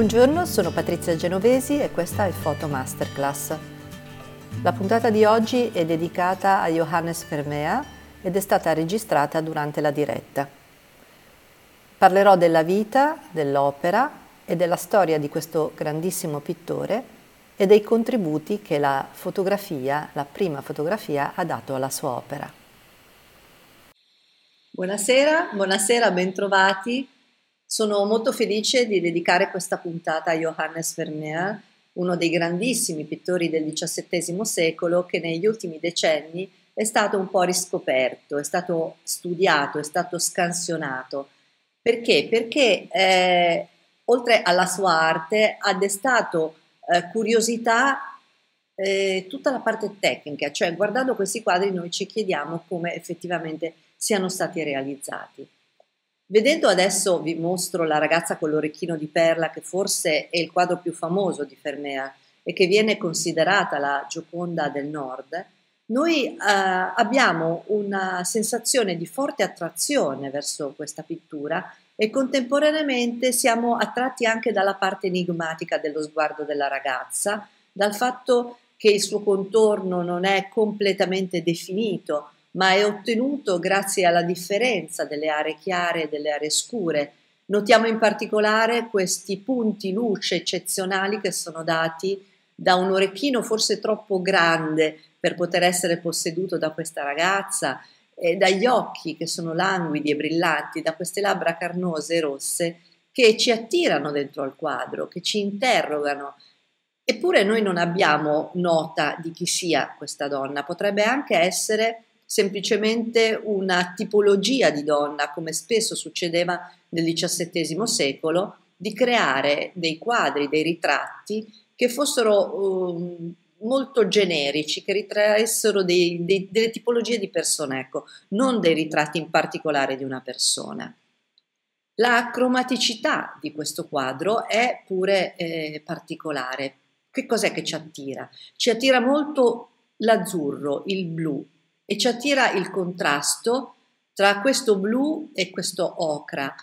Buongiorno, sono Patrizia Genovesi e questa è Photo Masterclass. La puntata di oggi è dedicata a Johannes Vermeer ed è stata registrata durante la diretta. Parlerò della vita, dell'opera e della storia di questo grandissimo pittore e dei contributi che la fotografia, la prima fotografia, ha dato alla sua opera. Buonasera, buonasera, bentrovati. Sono molto felice di dedicare questa puntata a Johannes Vermeer, uno dei grandissimi pittori del XVII secolo che negli ultimi decenni è stato un po' riscoperto, è stato studiato, è stato scansionato. Perché? Perché eh, oltre alla sua arte ha destato eh, curiosità eh, tutta la parte tecnica, cioè guardando questi quadri noi ci chiediamo come effettivamente siano stati realizzati. Vedendo adesso vi mostro la ragazza con l'orecchino di perla che forse è il quadro più famoso di Vermeer e che viene considerata la Gioconda del Nord, noi eh, abbiamo una sensazione di forte attrazione verso questa pittura e contemporaneamente siamo attratti anche dalla parte enigmatica dello sguardo della ragazza, dal fatto che il suo contorno non è completamente definito, ma è ottenuto grazie alla differenza delle aree chiare e delle aree scure. Notiamo in particolare questi punti luce eccezionali che sono dati da un orecchino forse troppo grande per poter essere posseduto da questa ragazza, e dagli occhi che sono languidi e brillanti, da queste labbra carnose e rosse che ci attirano dentro al quadro, che ci interrogano. Eppure noi non abbiamo nota di chi sia questa donna, potrebbe anche essere semplicemente una tipologia di donna, come spesso succedeva nel XVII secolo, di creare dei quadri, dei ritratti che fossero um, molto generici, che ritraessero dei, dei, delle tipologie di persone, ecco, non dei ritratti in particolare di una persona. La cromaticità di questo quadro è pure eh, particolare. Che cos'è che ci attira? Ci attira molto l'azzurro, il blu, e ci attira il contrasto tra questo blu e questo ocra.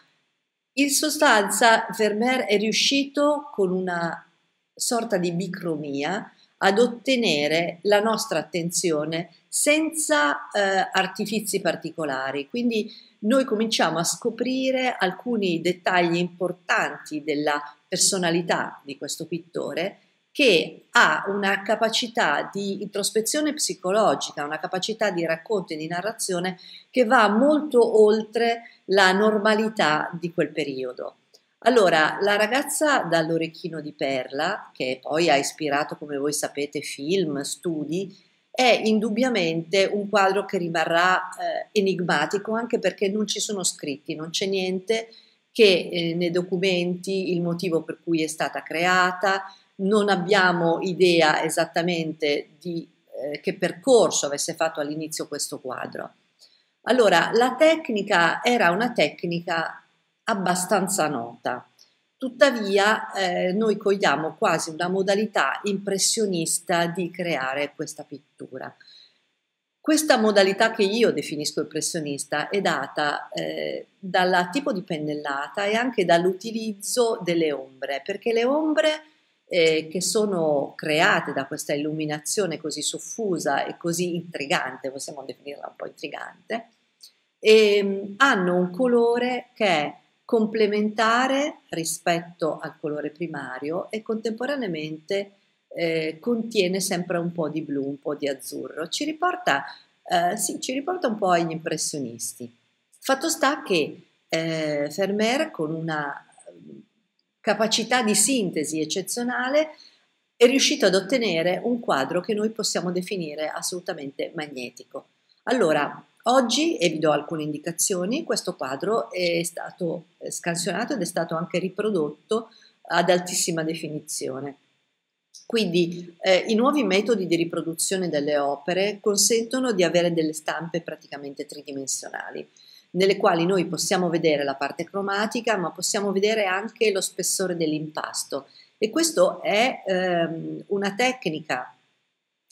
In sostanza Vermeer è riuscito con una sorta di bicromia ad ottenere la nostra attenzione senza eh, artifizi particolari. Quindi noi cominciamo a scoprire alcuni dettagli importanti della personalità di questo pittore che ha una capacità di introspezione psicologica, una capacità di racconto e di narrazione che va molto oltre la normalità di quel periodo. Allora, la ragazza dall'orecchino di perla, che poi ha ispirato, come voi sapete, film, studi, è indubbiamente un quadro che rimarrà eh, enigmatico anche perché non ci sono scritti, non c'è niente che eh, ne documenti il motivo per cui è stata creata, non abbiamo idea esattamente di eh, che percorso avesse fatto all'inizio questo quadro. Allora, la tecnica era una tecnica abbastanza nota, tuttavia eh, noi cogliamo quasi una modalità impressionista di creare questa pittura. Questa modalità che io definisco impressionista è data eh, dal tipo di pennellata e anche dall'utilizzo delle ombre, perché le ombre eh, che sono create da questa illuminazione così soffusa e così intrigante, possiamo definirla un po' intrigante, e, ehm, hanno un colore che è complementare rispetto al colore primario e contemporaneamente eh, contiene sempre un po' di blu, un po' di azzurro. Ci riporta, eh, sì, ci riporta un po' agli impressionisti. Fatto sta che eh, Vermeer con una capacità di sintesi eccezionale, è riuscito ad ottenere un quadro che noi possiamo definire assolutamente magnetico. Allora, oggi, e vi do alcune indicazioni, questo quadro è stato scansionato ed è stato anche riprodotto ad altissima definizione. Quindi eh, i nuovi metodi di riproduzione delle opere consentono di avere delle stampe praticamente tridimensionali nelle quali noi possiamo vedere la parte cromatica, ma possiamo vedere anche lo spessore dell'impasto. E questo è ehm, una tecnica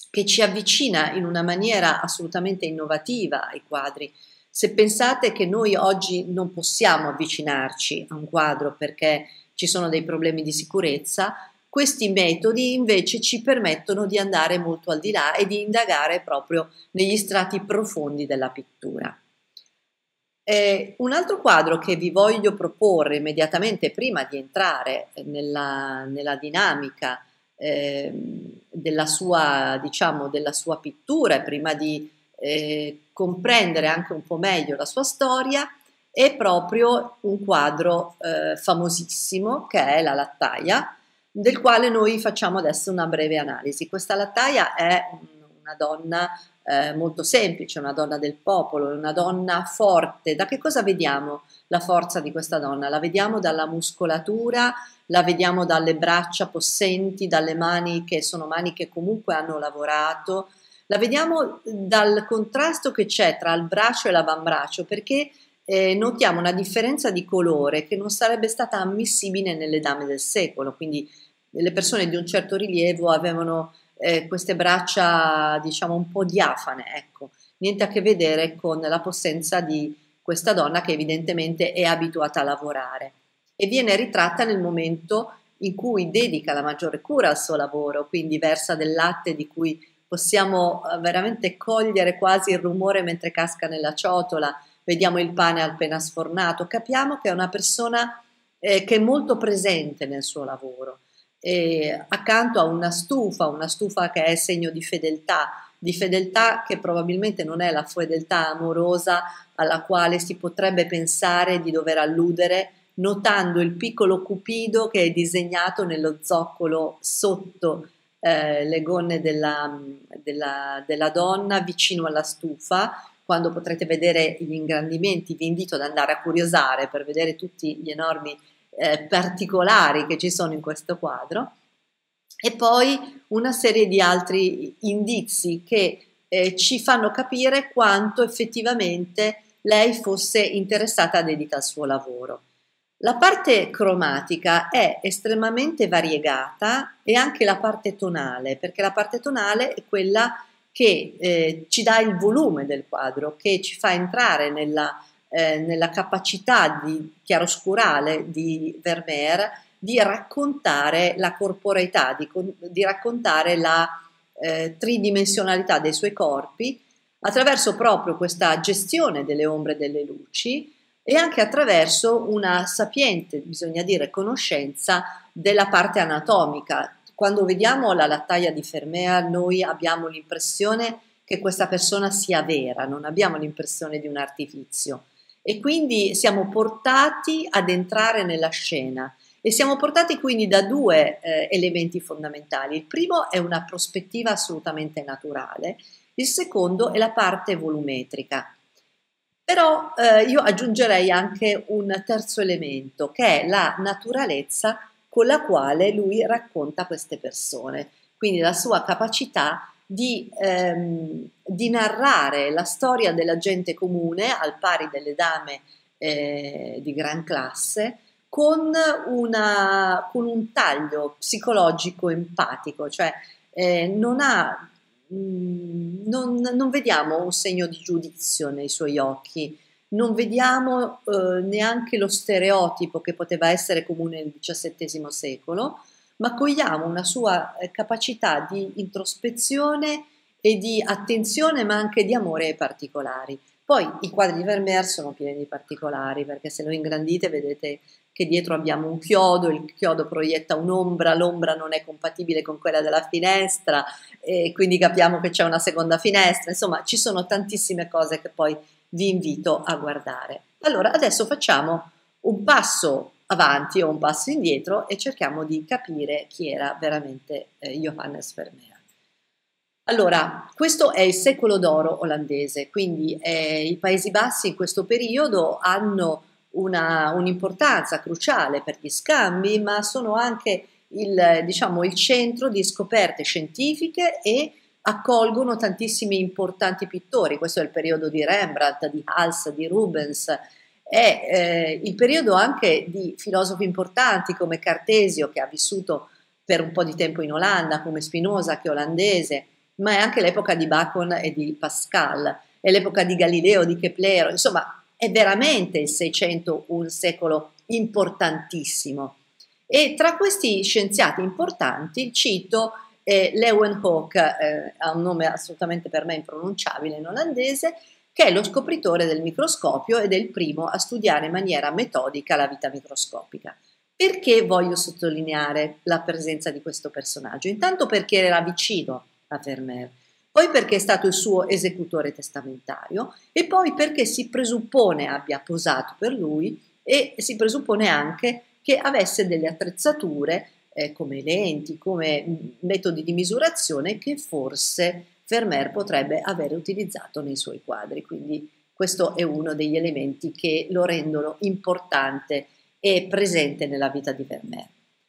che ci avvicina in una maniera assolutamente innovativa ai quadri. Se pensate che noi oggi non possiamo avvicinarci a un quadro perché ci sono dei problemi di sicurezza, questi metodi invece ci permettono di andare molto al di là e di indagare proprio negli strati profondi della pittura. Eh, un altro quadro che vi voglio proporre immediatamente prima di entrare nella, nella dinamica eh, della, sua, diciamo, della sua pittura prima di eh, comprendere anche un po' meglio la sua storia, è proprio un quadro eh, famosissimo che è La Lattaia, del quale noi facciamo adesso una breve analisi. Questa Lattaia è una donna eh, molto semplice, una donna del popolo, una donna forte. Da che cosa vediamo la forza di questa donna? La vediamo dalla muscolatura, la vediamo dalle braccia possenti, dalle mani che sono mani che comunque hanno lavorato, la vediamo dal contrasto che c'è tra il braccio e l'avambraccio, perché eh, notiamo una differenza di colore che non sarebbe stata ammissibile nelle dame del secolo, quindi le persone di un certo rilievo avevano eh, queste braccia diciamo un po' diafane, ecco, niente a che vedere con la possenza di questa donna che evidentemente è abituata a lavorare e viene ritratta nel momento in cui dedica la maggiore cura al suo lavoro, quindi versa del latte di cui possiamo eh, veramente cogliere quasi il rumore mentre casca nella ciotola, vediamo il pane appena sfornato, capiamo che è una persona eh, che è molto presente nel suo lavoro. E accanto a una stufa, una stufa che è segno di fedeltà, di fedeltà che probabilmente non è la fedeltà amorosa alla quale si potrebbe pensare di dover alludere, notando il piccolo cupido che è disegnato nello zoccolo sotto eh, le gonne della, della, della donna vicino alla stufa, quando potrete vedere gli ingrandimenti, vi invito ad andare a curiosare per vedere tutti gli enormi eh, particolari che ci sono in questo quadro. E poi una serie di altri indizi che eh, ci fanno capire quanto effettivamente lei fosse interessata dedita al suo lavoro. La parte cromatica è estremamente variegata e anche la parte tonale, perché la parte tonale è quella che eh, ci dà il volume del quadro, che ci fa entrare nella, eh, nella capacità di chiaroscurale di Vermeer di raccontare la corporeità, di, di raccontare la eh, tridimensionalità dei suoi corpi attraverso proprio questa gestione delle ombre e delle luci e anche attraverso una sapiente, bisogna dire, conoscenza della parte anatomica. Quando vediamo la lattaia di Fermea noi abbiamo l'impressione che questa persona sia vera, non abbiamo l'impressione di un artifizio e quindi siamo portati ad entrare nella scena e siamo portati quindi da due eh, elementi fondamentali. Il primo è una prospettiva assolutamente naturale, il secondo è la parte volumetrica. Però eh, io aggiungerei anche un terzo elemento, che è la naturalezza con la quale lui racconta queste persone, quindi la sua capacità di, ehm, di narrare la storia della gente comune al pari delle dame eh, di gran classe con, una, con, un taglio psicologico empatico, cioè eh, non ha Mm, non, non, vediamo un segno di giudizio nei suoi occhi, non vediamo eh, neanche lo stereotipo che poteva essere comune nel XVII secolo, ma cogliamo una sua eh, capacità di introspezione e di attenzione, ma anche di amore ai particolari. Poi i quadri di Vermeer sono pieni di particolari, perché se lo ingrandite vedete che dietro abbiamo un chiodo, il chiodo proietta un'ombra, l'ombra non è compatibile con quella della finestra, e quindi capiamo che c'è una seconda finestra, insomma ci sono tantissime cose che poi vi invito a guardare. Allora adesso facciamo un passo avanti o un passo indietro e cerchiamo di capire chi era veramente eh, Johannes Vermeer. Allora, questo è il secolo d'oro olandese, quindi eh, i Paesi Bassi in questo periodo hanno un'importanza cruciale per gli scambi, ma sono anche il, diciamo, il centro di scoperte scientifiche e accolgono tantissimi importanti pittori. Questo è il periodo di Rembrandt, di Hals, di Rubens, è eh, il periodo anche di filosofi importanti come Cartesio, che ha vissuto per un po' di tempo in Olanda, come Spinoza, che è olandese, ma è anche l'epoca di Bacon e di Pascal, è l'epoca di Galileo, di Keplero, insomma è veramente il Seicento un secolo importantissimo. E tra questi scienziati importanti cito eh, Leeuwenhoek, eh, ha un nome assolutamente per me impronunciabile in olandese, che è lo scopritore del microscopio ed è il primo a studiare in maniera metodica la vita microscopica. Perché voglio sottolineare la presenza di questo personaggio? Intanto perché era vicino a Vermeer, poi perché è stato il suo esecutore testamentario e poi perché si presuppone abbia posato per lui e si presuppone anche che avesse delle attrezzature eh, come lenti, come metodi di misurazione che forse Vermeer potrebbe aver utilizzato nei suoi quadri. Quindi questo è uno degli elementi che lo rendono importante e presente nella vita di Vermeer.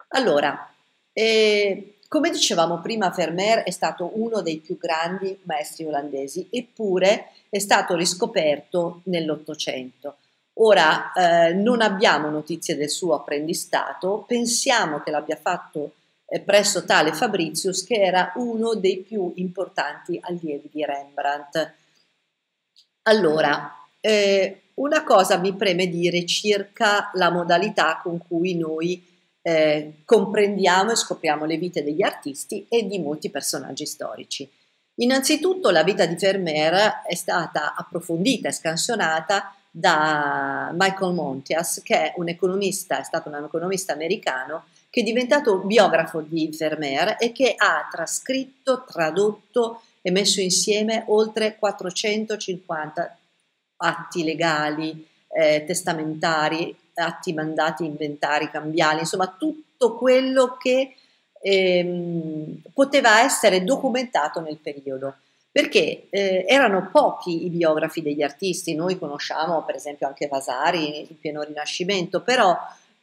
Allora, eh, come dicevamo prima, Vermeer è stato uno dei più grandi maestri olandesi, eppure è stato riscoperto nell'Ottocento. Ora eh, non abbiamo notizie del suo apprendistato, pensiamo che l'abbia fatto presso tale Fabricius che era uno dei più importanti allievi di Rembrandt. Allora, eh, una cosa mi preme dire circa la modalità con cui noi eh, comprendiamo e scopriamo le vite degli artisti e di molti personaggi storici. Innanzitutto la vita di Vermeer è stata approfondita e scansionata da Michael Montias, che è un economista, è stato un economista americano che è diventato biografo di Vermeer e che ha trascritto, tradotto e messo insieme oltre 450 atti legali, eh, testamentari, atti mandati, inventari, cambiali, insomma tutto quello che ehm, poteva essere documentato nel periodo. Perché eh, erano pochi i biografi degli artisti, noi conosciamo per esempio anche Vasari in pieno rinascimento, però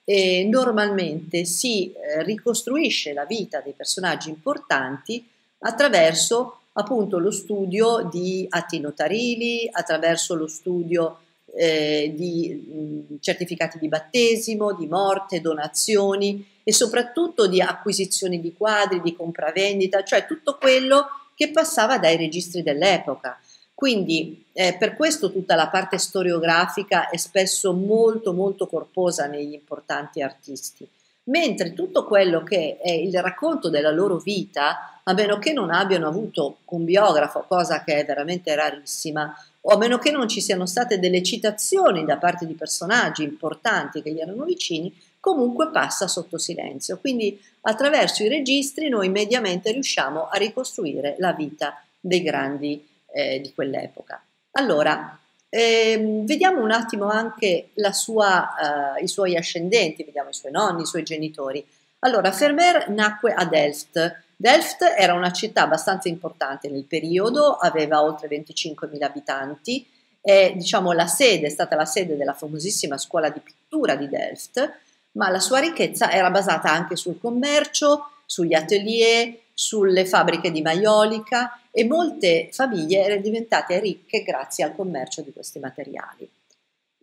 eh, normalmente si eh, ricostruisce la vita dei personaggi importanti attraverso appunto lo studio di atti notarili, attraverso lo studio eh, di mh, certificati di battesimo, di morte, donazioni e soprattutto di acquisizioni di quadri, di compravendita, cioè tutto quello che passava dai registri dell'epoca. Quindi eh, per questo tutta la parte storiografica è spesso molto molto corposa negli importanti artisti, mentre tutto quello che è il racconto della loro vita, a meno che non abbiano avuto un biografo, cosa che è veramente rarissima, o a meno che non ci siano state delle citazioni da parte di personaggi importanti che gli erano vicini, comunque passa sotto silenzio. Quindi attraverso i registri noi mediamente riusciamo a ricostruire la vita dei grandi eh, di quell'epoca. Allora, ehm, vediamo un attimo anche sua, eh, i suoi ascendenti, vediamo i suoi nonni, i suoi genitori. Allora, Vermeer nacque a Delft, Delft era una città abbastanza importante nel periodo, aveva oltre 25.000 abitanti, è diciamo, la sede, è stata la sede della famosissima scuola di pittura di Delft, ma la sua ricchezza era basata anche sul commercio, sugli atelier, sulle fabbriche di maiolica e molte famiglie erano diventate ricche grazie al commercio di questi materiali.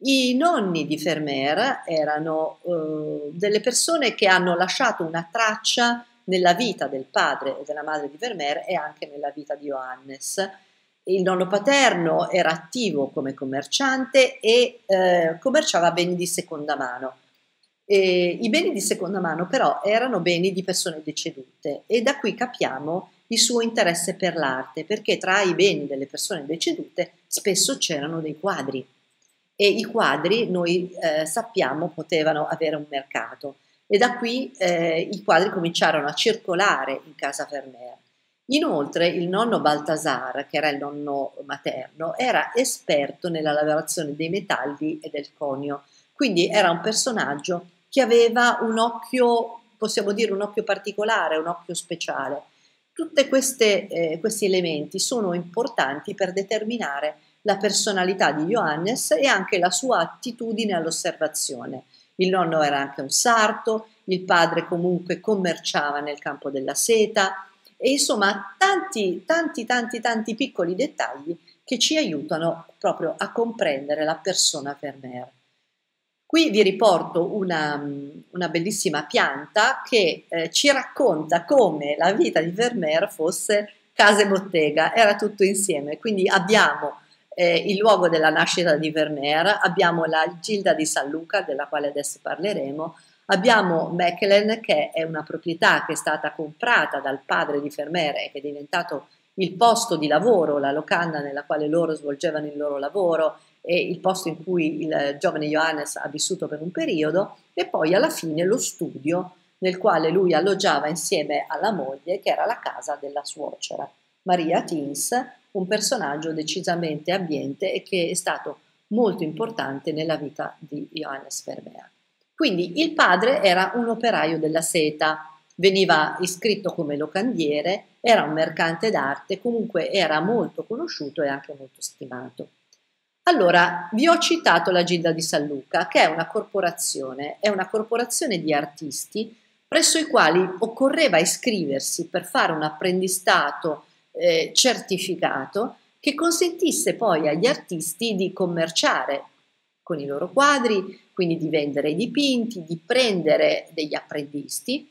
I nonni di Vermeer erano eh, delle persone che hanno lasciato una traccia nella vita del padre e della madre di Vermeer e anche nella vita di Johannes. Il nonno paterno era attivo come commerciante e eh, commerciava beni di seconda mano. E I beni di seconda mano però erano beni di persone decedute e da qui capiamo il suo interesse per l'arte, perché tra i beni delle persone decedute spesso c'erano dei quadri e i quadri noi eh, sappiamo potevano avere un mercato e da qui eh, i quadri cominciarono a circolare in casa Vermeer. Inoltre il nonno Baltasar, che era il nonno materno, era esperto nella lavorazione dei metalli e del conio, quindi era un personaggio che aveva un occhio, possiamo dire un occhio particolare, un occhio speciale. Tutti eh, questi elementi sono importanti per determinare la personalità di Johannes e anche la sua attitudine all'osservazione. Il nonno era anche un sarto, il padre comunque commerciava nel campo della seta e insomma tanti, tanti, tanti, tanti piccoli dettagli che ci aiutano proprio a comprendere la persona Vermeer. Qui vi riporto una, una bellissima pianta che eh, ci racconta come la vita di Vermeer fosse casa e bottega, era tutto insieme. Quindi abbiamo eh, il luogo della nascita di Vermeer, abbiamo la Gilda di San Luca, della quale adesso parleremo, Abbiamo Mechelen che è una proprietà che è stata comprata dal padre di Vermeer e che è diventato il posto di lavoro, la locanda nella quale loro svolgevano il loro lavoro e il posto in cui il giovane Johannes ha vissuto per un periodo e poi alla fine lo studio nel quale lui alloggiava insieme alla moglie che era la casa della suocera, Maria Tins, un personaggio decisamente abbiente e che è stato molto importante nella vita di Johannes Vermeer. Quindi il padre era un operaio della seta, veniva iscritto come locandiere, era un mercante d'arte, comunque era molto conosciuto e anche molto stimato. Allora, vi ho citato la Gilda di San Luca, che è una corporazione, è una corporazione di artisti presso i quali occorreva iscriversi per fare un apprendistato eh, certificato che consentisse poi agli artisti di commerciare con i loro quadri, quindi di vendere i dipinti, di prendere degli apprendisti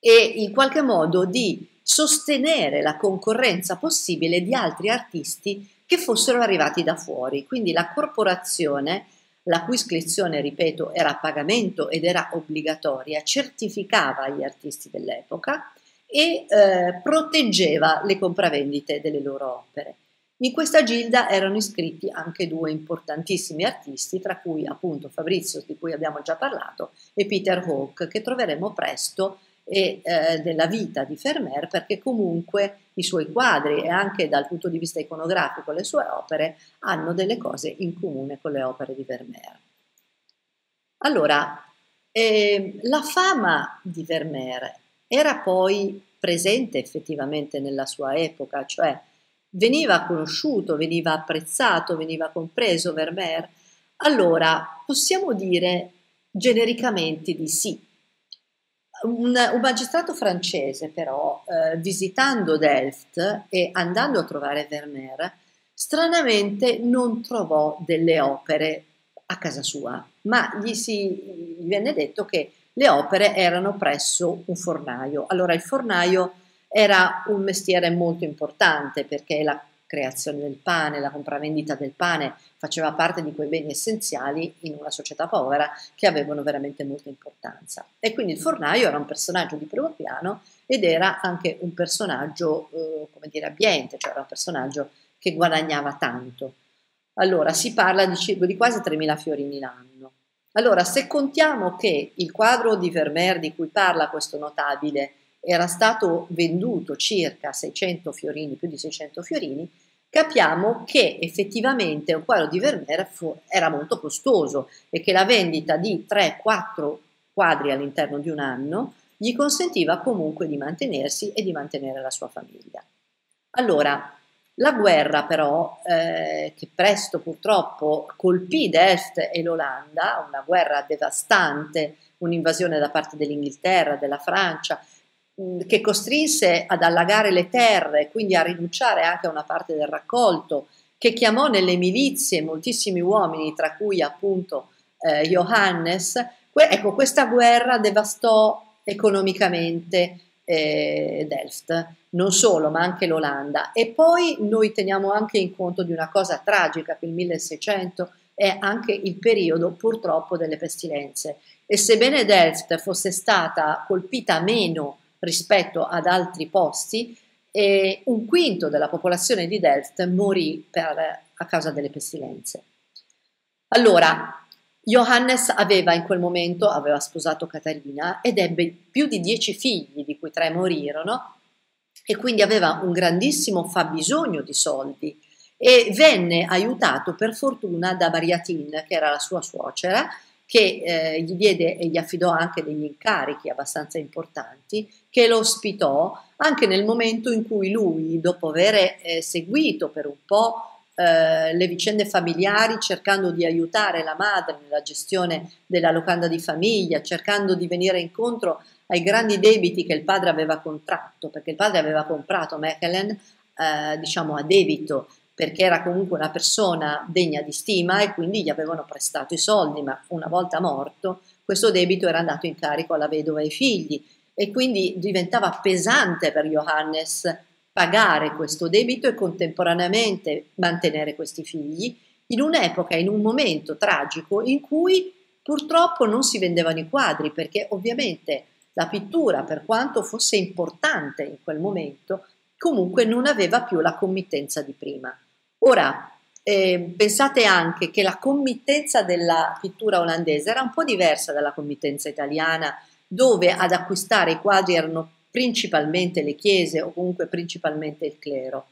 e in qualche modo di sostenere la concorrenza possibile di altri artisti che fossero arrivati da fuori. Quindi la corporazione, la cui iscrizione, ripeto, era a pagamento ed era obbligatoria, certificava gli artisti dell'epoca e eh, proteggeva le compravendite delle loro opere. In questa gilda erano iscritti anche due importantissimi artisti, tra cui appunto Fabrizio, di cui abbiamo già parlato, e Peter Hawke, che troveremo presto e eh, della vita di Vermeer perché comunque i suoi quadri e anche dal punto di vista iconografico le sue opere hanno delle cose in comune con le opere di Vermeer. Allora, eh, la fama di Vermeer era poi presente effettivamente nella sua epoca, cioè veniva conosciuto, veniva apprezzato, veniva compreso Vermeer, allora possiamo dire genericamente di sì, un, un, magistrato francese però, eh, visitando Delft e andando a trovare Vermeer, stranamente non trovò delle opere a casa sua, ma gli, si, gli venne detto che le opere erano presso un fornaio. Allora il fornaio era un mestiere molto importante perché la creazione del pane, la compravendita del pane faceva parte di quei beni essenziali in una società povera che avevano veramente molta importanza. E quindi il fornaio era un personaggio di primo piano ed era anche un personaggio, eh, come dire, abbiente, cioè era un personaggio che guadagnava tanto. Allora si parla di, di quasi 3.000 fiorini l'anno. Allora, se contiamo che il quadro di Vermeer di cui parla questo notabile era stato venduto circa 600 fiorini, più di 600 fiorini, capiamo che effettivamente un quadro di Vermeer fu, era molto costoso e che la vendita di 3-4 quadri all'interno di un anno gli consentiva comunque di mantenersi e di mantenere la sua famiglia. Allora, la guerra però, eh, che presto purtroppo colpì Delft e l'Olanda, una guerra devastante, un'invasione da parte dell'Inghilterra, della Francia, che costrinse ad allagare le terre, quindi a rinunciare anche a una parte del raccolto, che chiamò nelle milizie moltissimi uomini, tra cui appunto eh, Johannes, ecco, questa guerra devastò economicamente eh, Delft, non solo, ma anche l'Olanda. E poi noi teniamo anche in conto di una cosa tragica, che il 1600 è anche il periodo purtroppo delle pestilenze. E sebbene Delft fosse stata colpita meno rispetto ad altri posti e un quinto della popolazione di Delft morì per, a causa delle pestilenze. Allora, Johannes aveva in quel momento, aveva sposato Caterina ed ebbe più di dieci figli, di cui tre morirono, e quindi aveva un grandissimo fabbisogno di soldi e venne aiutato per fortuna da Mariatin, che era la sua suocera, che eh, gli diede e gli affidò anche degli incarichi abbastanza importanti, che lo ospitò anche nel momento in cui lui, dopo aver eh, seguito per un po' eh, le vicende familiari, cercando di aiutare la madre nella gestione della locanda di famiglia, cercando di venire incontro ai grandi debiti che il padre aveva contratto, perché il padre aveva comprato Mechelen, eh, diciamo a debito perché era comunque una persona degna di stima e quindi gli avevano prestato i soldi, ma una volta morto questo debito era andato in carico alla vedova e ai figli e quindi diventava pesante per Johannes pagare questo debito e contemporaneamente mantenere questi figli in un'epoca, in un momento tragico in cui Purtroppo non si vendevano i quadri perché ovviamente la pittura, per quanto fosse importante in quel momento, comunque non aveva più la committenza di prima. Ora, eh, pensate anche che la committenza della pittura olandese era un po' diversa dalla committenza italiana, dove ad acquistare i quadri erano principalmente le chiese o comunque principalmente il clero.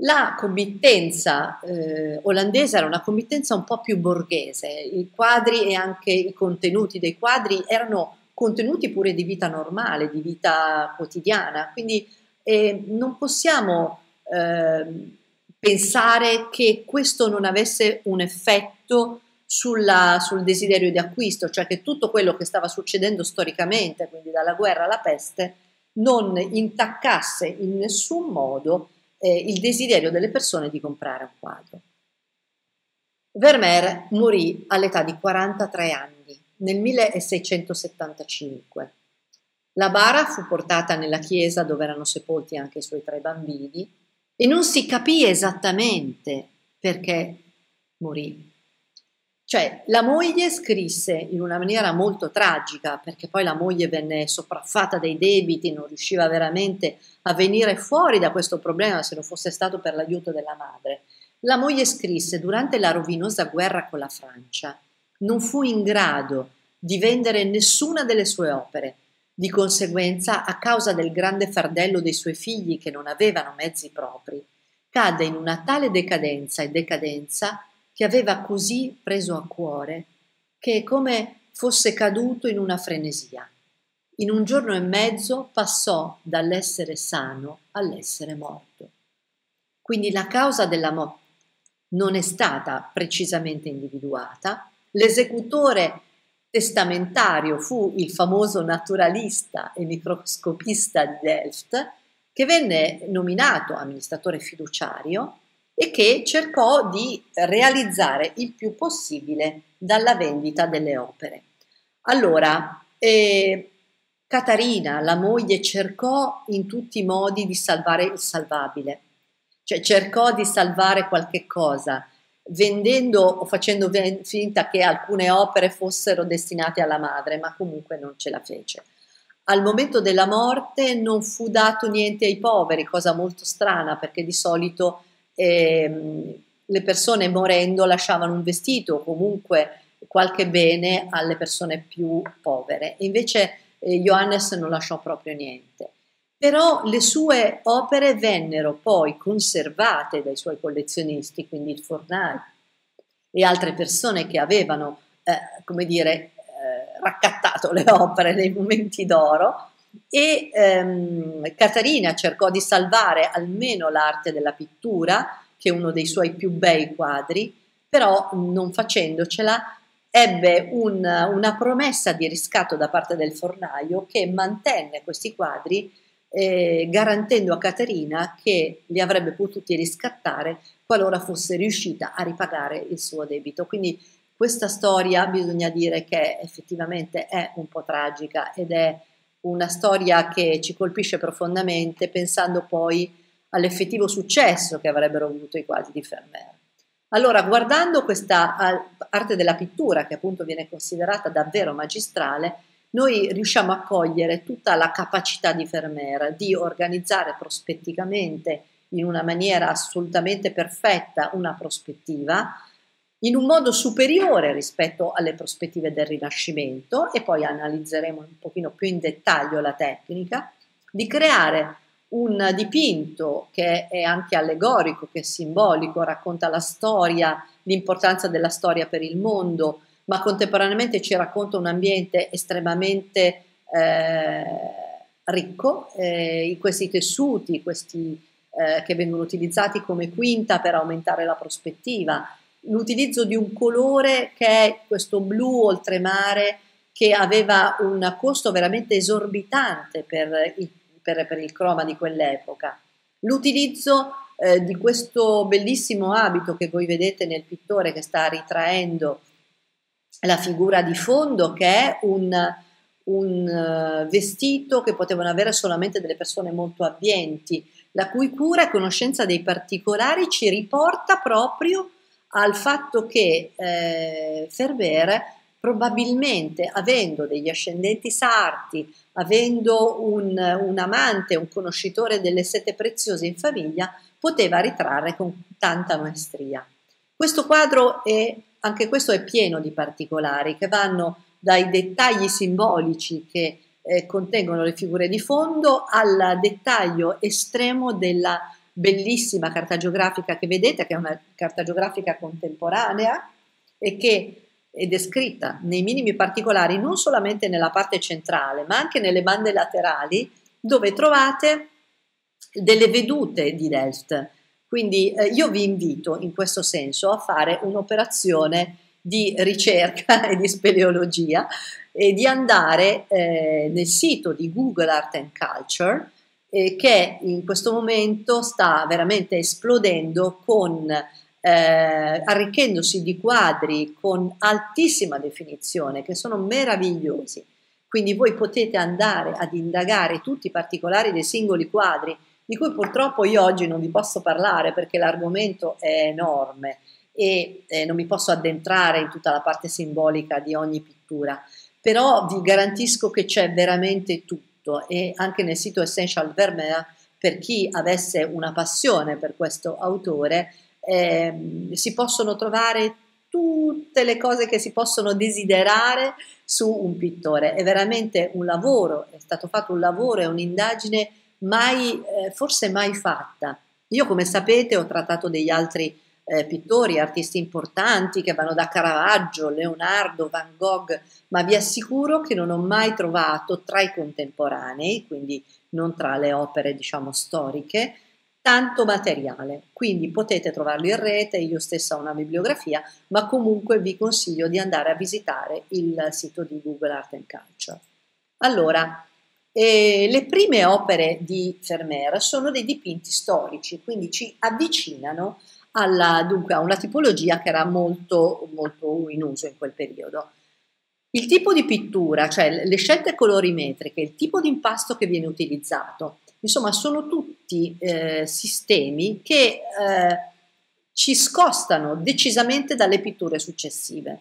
La committenza eh, olandese era una committenza un po' più borghese, i quadri e anche i contenuti dei quadri erano contenuti pure di vita normale, di vita quotidiana, quindi eh, non possiamo eh, pensare che questo non avesse un effetto sulla, sul desiderio di acquisto, cioè che tutto quello che stava succedendo storicamente, quindi dalla guerra alla peste, non intaccasse in nessun modo eh, il desiderio delle persone di comprare un quadro. Vermeer morì all'età di 43 anni nel 1675. La bara fu portata nella chiesa dove erano sepolti anche i suoi tre bambini e non si capì esattamente perché morì. Cioè, la moglie scrisse in una maniera molto tragica, perché poi la moglie venne sopraffatta dai debiti, non riusciva veramente a venire fuori da questo problema se non fosse stato per l'aiuto della madre. La moglie scrisse durante la rovinosa guerra con la Francia, non fu in grado di vendere nessuna delle sue opere. Di conseguenza, a causa del grande fardello dei suoi figli che non avevano mezzi propri, cadde in una tale decadenza e decadenza che aveva così preso a cuore che come fosse caduto in una frenesia. In un giorno e mezzo passò dall'essere sano all'essere morto. Quindi la causa della morte non è stata precisamente individuata, l'esecutore testamentario fu il famoso naturalista e microscopista di Delft, che venne nominato amministratore fiduciario e che cercò di realizzare il più possibile dalla vendita delle opere. Allora, eh, Catarina, la moglie, cercò in tutti i modi di salvare il salvabile, cioè cercò di salvare qualche cosa, vendendo o facendo finta che alcune opere fossero destinate alla madre, ma comunque non ce la fece. Al momento della morte non fu dato niente ai poveri, cosa molto strana perché di solito eh, le persone morendo lasciavano un vestito o comunque qualche bene alle persone più povere. Invece eh, Johannes non lasciò proprio niente. Però le sue opere vennero poi conservate dai suoi collezionisti, quindi il Fornari e altre persone che avevano, eh, come dire, eh, raccattato le opere nei momenti d'oro. E ehm, Caterina cercò di salvare almeno l'arte della pittura, che è uno dei suoi più bei quadri, però non facendocela ebbe un, una promessa di riscatto da parte del fornaio che mantenne questi quadri eh, garantendo a Caterina che li avrebbe potuti riscattare qualora fosse riuscita a ripagare il suo debito. Quindi questa storia bisogna dire che effettivamente è un po' tragica ed è una storia che ci colpisce profondamente pensando poi all'effettivo successo che avrebbero avuto i quadri di Vermeer. Allora, guardando questa arte della pittura, che appunto viene considerata davvero magistrale, noi riusciamo a cogliere tutta la capacità di Vermeer di organizzare prospetticamente in una maniera assolutamente perfetta una prospettiva, in un modo superiore rispetto alle prospettive del Rinascimento e poi analizzeremo un pochino più in dettaglio la tecnica, di creare un dipinto che è anche allegorico, che è simbolico, racconta la storia, l'importanza della storia per il mondo, ma contemporaneamente ci racconta un ambiente estremamente eh, ricco, eh, in questi tessuti, questi eh, che vengono utilizzati come quinta per aumentare la prospettiva, l'utilizzo di un colore che è questo blu oltremare che aveva un costo veramente esorbitante per il, per, per il croma di quell'epoca. L'utilizzo eh, di questo bellissimo abito che voi vedete nel pittore che sta ritraendo la figura di fondo, che è un, un uh, vestito che potevano avere solamente delle persone molto abbienti, la cui cura e conoscenza dei particolari ci riporta proprio al fatto che eh, Ferber probabilmente avendo degli ascendenti sarti, avendo un, un amante, un conoscitore delle sete preziose in famiglia, poteva ritrarre con tanta maestria. Questo quadro è, anche questo è pieno di particolari che vanno dai dettagli simbolici che eh, contengono le figure di fondo al dettaglio estremo della bellissima carta geografica che vedete, che è una carta geografica contemporanea e che è descritta nei minimi particolari non solamente nella parte centrale, ma anche nelle bande laterali, dove trovate delle vedute di Delft. Quindi eh, io vi invito in questo senso a fare un'operazione di ricerca e di speleologia e di andare eh, nel sito di Google Art and Culture eh, che in questo momento sta veramente esplodendo con eh, arricchendosi di quadri con altissima definizione che sono meravigliosi. Quindi voi potete andare ad indagare tutti i particolari dei singoli quadri di cui purtroppo io oggi non vi posso parlare perché l'argomento è enorme e eh, non mi posso addentrare in tutta la parte simbolica di ogni pittura, però vi garantisco che c'è veramente tutto e anche nel sito Essential Vermeer per chi avesse una passione per questo autore eh, si possono trovare tutte le cose che si possono desiderare su un pittore. È veramente un lavoro, è stato fatto un lavoro, è un'indagine mai, eh, forse mai fatta. Io come sapete ho trattato degli altri eh, pittori, artisti importanti che vanno da Caravaggio, Leonardo, Van Gogh, ma vi assicuro che non ho mai trovato tra i contemporanei, quindi non tra le opere diciamo storiche, tanto materiale. Quindi potete trovarlo in rete, io stessa ho una bibliografia, ma comunque vi consiglio di andare a visitare il sito di Google Art and Culture. Allora, eh, le prime opere di Vermeer sono dei dipinti storici, quindi ci avvicinano alla, dunque, a una tipologia che era molto, molto in uso in quel periodo. Il tipo di pittura, cioè le scelte colorimetriche, il tipo di impasto che viene utilizzato, insomma sono tutti eh, sistemi che eh, ci scostano decisamente dalle pitture successive.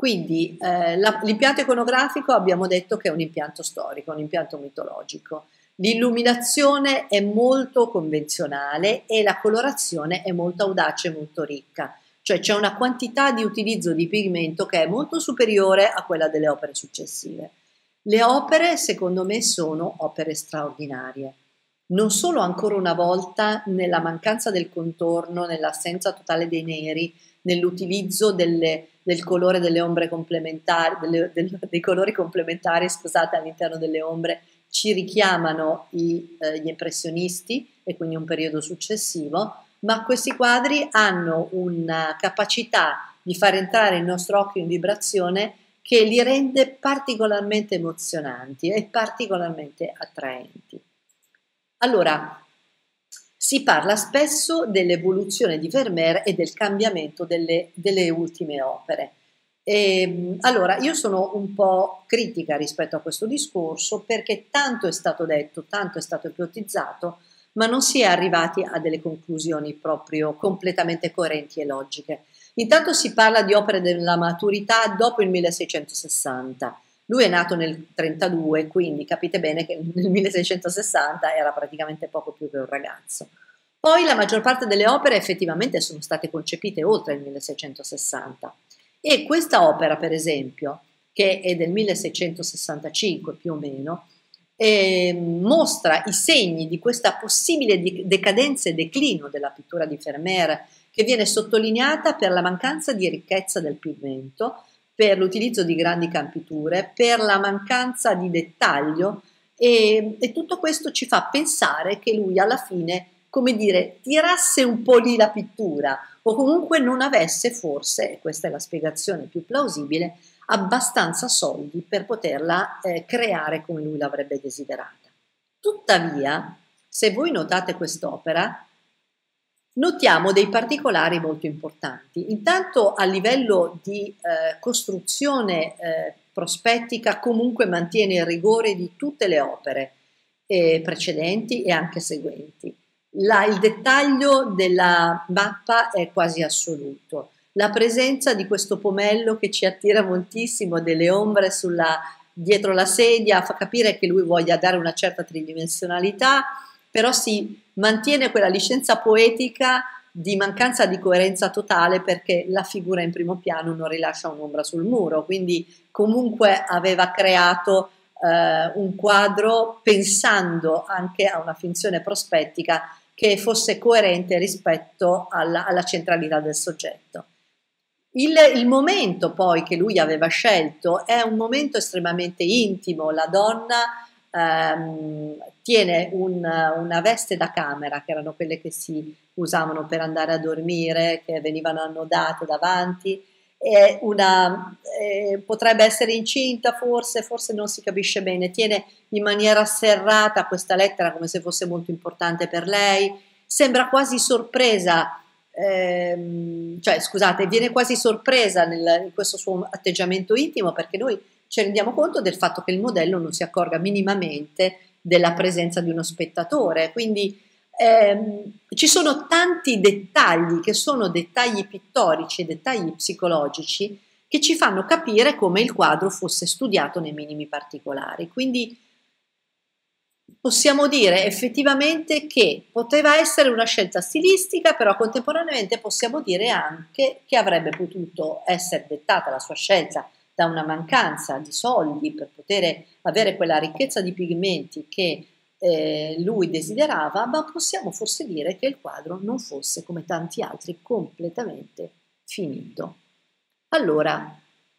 Quindi eh, la, l'impianto iconografico abbiamo detto che è un impianto storico, un impianto mitologico. L'illuminazione è molto convenzionale e la colorazione è molto audace e molto ricca, cioè c'è una quantità di utilizzo di pigmento che è molto superiore a quella delle opere successive. Le opere, secondo me, sono opere straordinarie. Non solo ancora una volta nella mancanza del contorno, nell'assenza totale dei neri, nell'utilizzo delle, del colore delle ombre complementari, delle, del, dei colori complementari, scusate, all'interno delle ombre ci richiamano i, eh, gli impressionisti e quindi un periodo successivo, ma questi quadri hanno una capacità di far entrare il nostro occhio in vibrazione che li rende particolarmente emozionanti e particolarmente attraenti. Allora, si parla spesso dell'evoluzione di Vermeer e del cambiamento delle, delle ultime opere. E, ehm, allora, io sono un po' critica rispetto a questo discorso perché tanto è stato detto, tanto è stato ipotizzato, ma non si è arrivati a delle conclusioni proprio completamente coerenti e logiche. Intanto si parla di opere della maturità dopo il 1660. Lui è nato nel 32, quindi capite bene che nel 1660 era praticamente poco più che un ragazzo. Poi la maggior parte delle opere effettivamente sono state concepite oltre il 1660. E questa opera, per esempio, che è del 1665 più o meno, eh, mostra i segni di questa possibile decadenza e declino della pittura di Vermeer, che viene sottolineata per la mancanza di ricchezza del pigmento, per l'utilizzo di grandi campiture, per la mancanza di dettaglio e, e tutto questo ci fa pensare che lui alla fine come dire, tirasse un po' lì la pittura o comunque non avesse forse, e questa è la spiegazione più plausibile, abbastanza soldi per poterla eh, creare come lui l'avrebbe desiderata. Tuttavia, se voi notate quest'opera, notiamo dei particolari molto importanti. Intanto a livello di eh, costruzione eh, prospettica comunque mantiene il rigore di tutte le opere eh, precedenti e anche seguenti. La, il dettaglio della mappa è quasi assoluto. la presenza di questo pomello che ci attira moltissimo, delle ombre sulla, dietro la sedia, fa capire che lui voglia dare una certa tridimensionalità, però si mantiene quella licenza poetica di mancanza di coerenza totale perché la figura in primo piano non rilascia un'ombra sul muro, quindi comunque aveva creato eh, un quadro pensando anche a una finzione prospettica che fosse coerente rispetto alla, alla centralità del soggetto. Il, il, momento poi che lui aveva scelto è un momento estremamente intimo, la donna ehm, tiene un, una veste da camera, che erano quelle che si usavano per andare a dormire, che venivano annodate davanti, una, eh, potrebbe essere incinta forse, forse non si capisce bene, tiene in maniera serrata questa lettera come se fosse molto importante per lei, sembra quasi sorpresa, ehm, cioè scusate, viene quasi sorpresa nel, in questo suo atteggiamento intimo perché noi ci rendiamo conto del fatto che il modello non si accorga minimamente della presenza di uno spettatore, quindi ehm, ci sono tanti dettagli che sono dettagli pittorici dettagli psicologici che ci fanno capire come il quadro fosse studiato nei minimi particolari. Quindi possiamo dire effettivamente che poteva essere una scelta stilistica, però contemporaneamente possiamo dire anche che avrebbe potuto essere dettata la sua scelta da una mancanza di soldi per poter avere quella ricchezza di pigmenti che eh, lui desiderava, ma possiamo forse dire che il quadro non fosse come tanti altri completamente finito. Allora,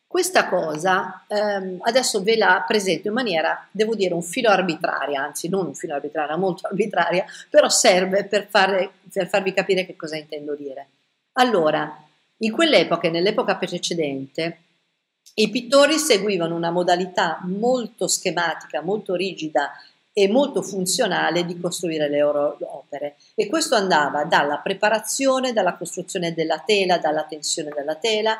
questa cosa ehm, adesso ve la presento in maniera, devo dire, un filo arbitraria, anzi non un filo arbitraria, molto arbitraria, però serve per, fare, per farvi capire che cosa intendo dire. Allora, in quell'epoca e nell'epoca precedente, i pittori seguivano una modalità molto schematica, molto rigida e molto funzionale di costruire le loro opere. E questo andava dalla preparazione, dalla costruzione della tela, dalla tensione della tela,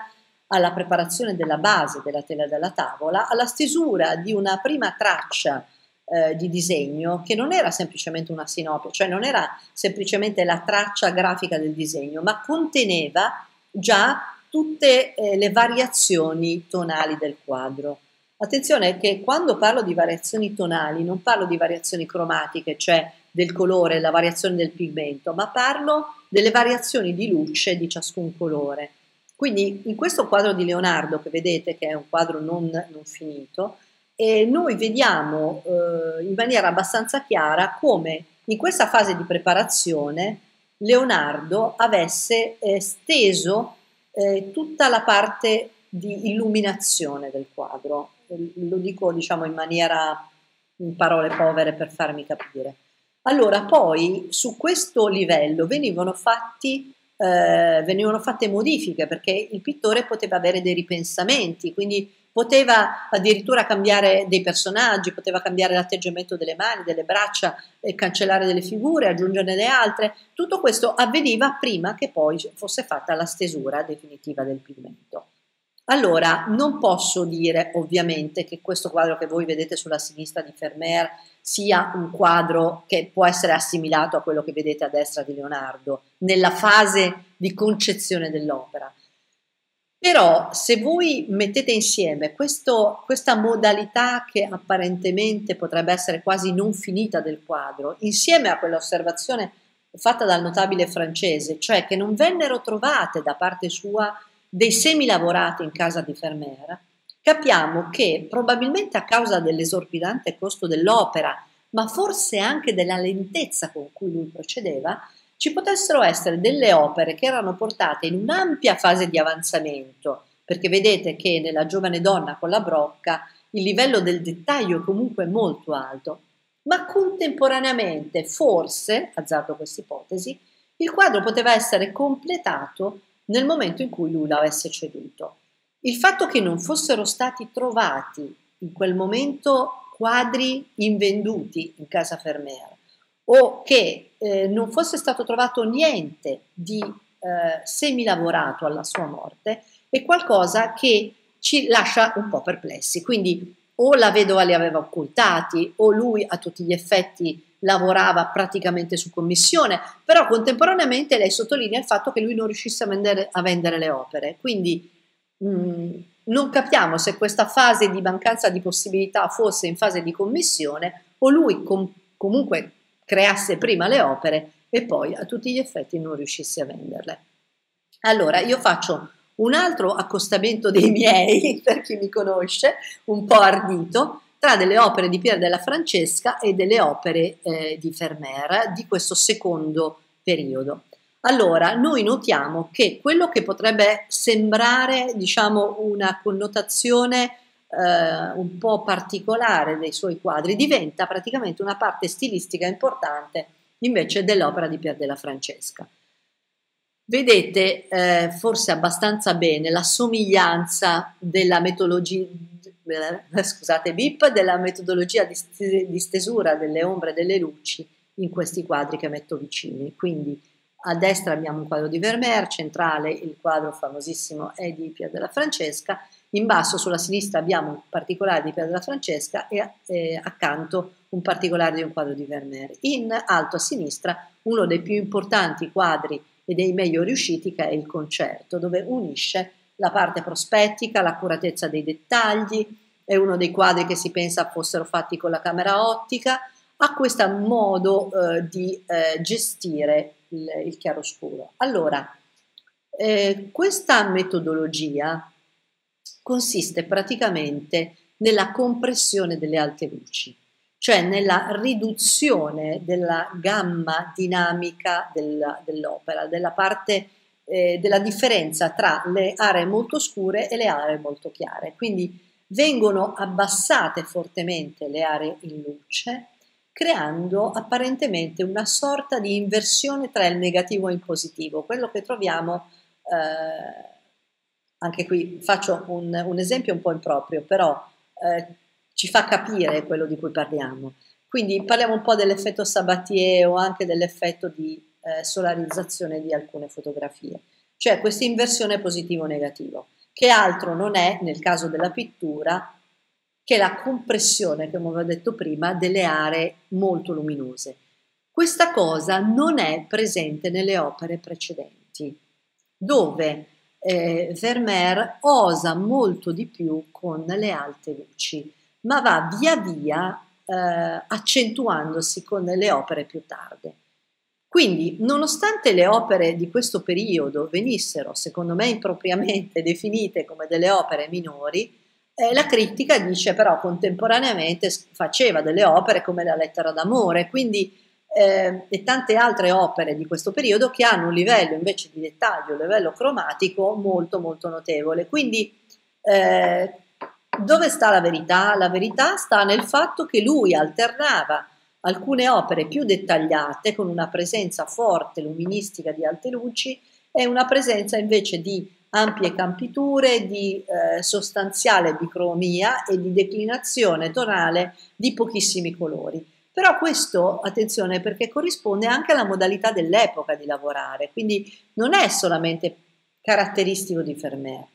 alla preparazione della base della tela della tavola, alla stesura di una prima traccia eh, di disegno che non era semplicemente una sinopia, cioè non era semplicemente la traccia grafica del disegno, ma conteneva già tutte eh, le variazioni tonali del quadro. Attenzione che quando parlo di variazioni tonali non parlo di variazioni cromatiche, cioè del colore, la variazione del pigmento, ma parlo delle variazioni di luce di ciascun colore. Quindi in questo quadro di Leonardo, che vedete che è un quadro non, non finito, eh, noi vediamo eh, in maniera abbastanza chiara come in questa fase di preparazione Leonardo avesse eh, steso eh, tutta la parte di illuminazione del quadro lo dico diciamo in maniera, in parole povere per farmi capire. Allora, poi su questo livello venivano, fatti, eh, venivano fatte modifiche perché il pittore poteva avere dei ripensamenti, quindi poteva addirittura cambiare dei personaggi, poteva cambiare l'atteggiamento delle mani, delle braccia, cancellare delle figure, aggiungerne le altre. Tutto questo avveniva prima che poi fosse fatta la stesura definitiva del pigmento. Allora, non posso dire ovviamente che questo quadro che voi vedete sulla sinistra di Vermeer sia un quadro che può essere assimilato a quello che vedete a destra di Leonardo, nella fase di concezione dell'opera. Però se voi mettete insieme questo, questa modalità che apparentemente potrebbe essere quasi non finita del quadro, insieme a quell'osservazione fatta dal notabile francese, cioè che non vennero trovate da parte sua dei semi lavorati in casa di Fermera, capiamo che probabilmente a causa dell'esorbitante costo dell'opera, ma forse anche della lentezza con cui lui procedeva, ci potessero essere delle opere che erano portate in un'ampia fase di avanzamento, perché vedete che nella giovane donna con la brocca il livello del dettaglio è comunque molto alto, ma contemporaneamente, forse, azzardo questa ipotesi, il quadro poteva essere completato nel momento in cui lui l'avesse ceduto. Il fatto che non fossero stati trovati in quel momento quadri invenduti in casa Fermer o che eh, non fosse stato trovato niente di eh, semilavorato alla sua morte è qualcosa che ci lascia un po' perplessi. Quindi o la vedova li aveva occultati o lui a tutti gli effetti lavorava praticamente su commissione, però contemporaneamente lei sottolinea il fatto che lui non riuscisse a vendere, a vendere le opere. Quindi mh, mm, non capiamo se questa fase di mancanza di possibilità fosse in fase di commissione o lui com- comunque creasse prima le opere e poi a tutti gli effetti non riuscisse a venderle. Allora, io faccio un altro accostamento dei miei, per chi mi conosce, un po' ardito, tra delle opere di Pier della Francesca e delle opere eh, di Vermeer di questo secondo periodo. Allora, noi notiamo che quello che potrebbe sembrare, diciamo, una connotazione eh, un po' particolare dei suoi quadri diventa praticamente una parte stilistica importante invece dell'opera di Pier della Francesca. Vedete eh, forse abbastanza bene la somiglianza della metodologia, eh, scusate, BIP, della metodologia di, di stesura delle ombre e delle luci in questi quadri che metto vicini. Quindi a destra abbiamo un quadro di Vermeer, centrale il quadro famosissimo è di Pier della Francesca, in basso sulla sinistra abbiamo un particolare di Pier Francesca e eh, accanto un particolare di un quadro di Vermeer. In alto a sinistra uno dei più importanti quadri e dei meglio riusciti che è il concerto, dove unisce la parte prospettica, l'accuratezza dei dettagli, è uno dei quadri che si pensa fossero fatti con la camera ottica, ha questo modo eh, di eh, gestire il, il chiaroscuro. Allora, eh, questa metodologia consiste praticamente nella compressione delle alte luci cioè nella riduzione della gamma dinamica della, dell'opera, della parte eh, della differenza tra le aree molto scure e le aree molto chiare. Quindi vengono abbassate fortemente le aree in luce, creando apparentemente una sorta di inversione tra il negativo e il positivo, quello che troviamo eh, anche qui faccio un, un, esempio un po' improprio, però eh, ci fa capire quello di cui parliamo. Quindi parliamo un po' dell'effetto Sabatier o anche dell'effetto di eh, solarizzazione di alcune fotografie, cioè questa inversione positivo-negativo, che altro non è, nel caso della pittura, che la compressione, come avevo detto prima, delle aree molto luminose. Questa cosa non è presente nelle opere precedenti, dove eh, Vermeer osa molto di più con le alte luci ma va via via eh, accentuandosi con le opere più tarde. Quindi, nonostante le opere di questo periodo venissero, secondo me, impropriamente definite come delle opere minori, eh, la critica dice però contemporaneamente faceva delle opere come la lettera d'amore, quindi eh, e tante altre opere di questo periodo che hanno un livello invece di dettaglio, un livello cromatico molto molto notevole. Quindi eh, dove sta la verità? La verità sta nel fatto che lui alternava alcune opere più dettagliate con una presenza forte luministica di alte luci e una presenza invece di ampie campiture, di eh, sostanziale bicromia e di declinazione tonale di pochissimi colori. Però questo, attenzione, perché corrisponde anche alla modalità dell'epoca di lavorare, quindi non è solamente caratteristico di Vermeer.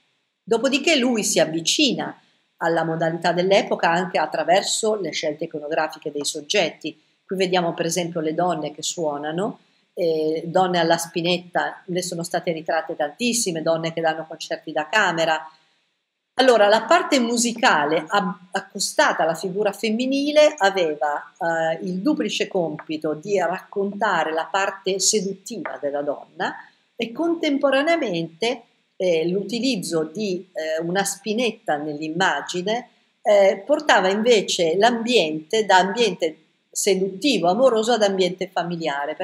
Dopodiché lui si avvicina alla modalità dell'epoca anche attraverso le scelte iconografiche dei soggetti. Qui vediamo per esempio le donne che suonano, eh, donne alla spinetta, ne sono state ritratte tantissime, donne che danno concerti da camera. Allora, la parte musicale accostata alla figura femminile aveva eh, il duplice compito di raccontare la parte seduttiva della donna e contemporaneamente eh, l'utilizzo di eh, una spinetta nell'immagine eh, portava invece l'ambiente da ambiente seduttivo, amoroso ad ambiente familiare.